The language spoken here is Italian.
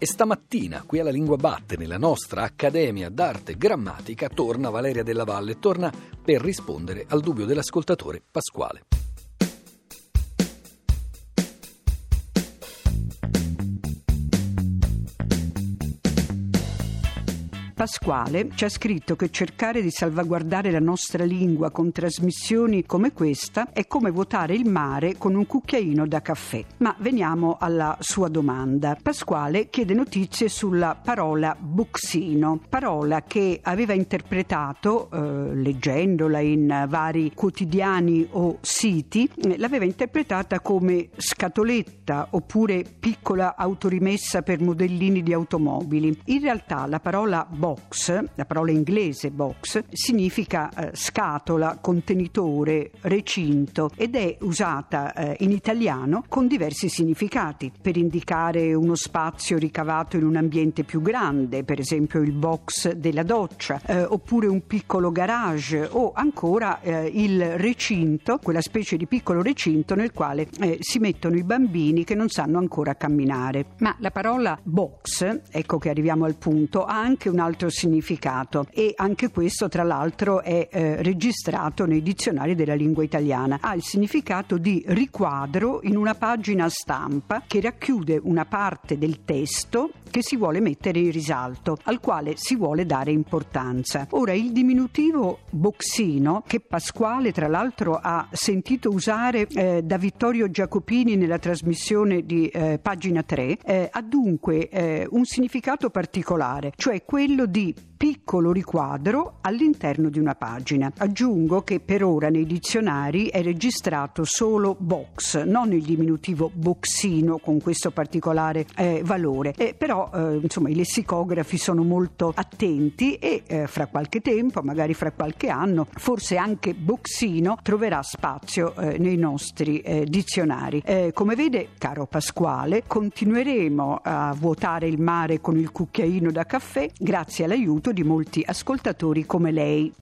E stamattina, qui alla Lingua Batte, nella nostra Accademia d'Arte Grammatica, torna Valeria Della Valle, torna per rispondere al dubbio dell'ascoltatore Pasquale. Pasquale ci ha scritto che cercare di salvaguardare la nostra lingua con trasmissioni come questa è come vuotare il mare con un cucchiaino da caffè. Ma veniamo alla sua domanda. Pasquale chiede notizie sulla parola buxino, parola che aveva interpretato, eh, leggendola in vari quotidiani o siti, eh, l'aveva interpretata come scatoletta oppure piccola autorimessa per modellini di automobili. In realtà la parola box box, la parola inglese box, significa eh, scatola, contenitore, recinto ed è usata eh, in italiano con diversi significati per indicare uno spazio ricavato in un ambiente più grande, per esempio il box della doccia, eh, oppure un piccolo garage o ancora eh, il recinto, quella specie di piccolo recinto nel quale eh, si mettono i bambini che non sanno ancora camminare. Ma la parola box, ecco che arriviamo al punto, ha anche un altro altro significato e anche questo tra l'altro è eh, registrato nei dizionari della lingua italiana. Ha il significato di riquadro in una pagina stampa che racchiude una parte del testo che si vuole mettere in risalto, al quale si vuole dare importanza. Ora il diminutivo boxino, che Pasquale tra l'altro ha sentito usare eh, da Vittorio Giacopini nella trasmissione di eh, pagina 3, eh, ha dunque eh, un significato particolare, cioè quello di piccolo riquadro all'interno di una pagina. Aggiungo che per ora nei dizionari è registrato solo box, non il diminutivo boxino con questo particolare eh, valore. Eh, però eh, insomma i lessicografi sono molto attenti e eh, fra qualche tempo, magari fra qualche anno, forse anche boxino troverà spazio eh, nei nostri eh, dizionari. come vede, caro Pasquale, continueremo a vuotare il mare con il cucchiaino da caffè grazie all'aiuto di molti ascoltatori come lei.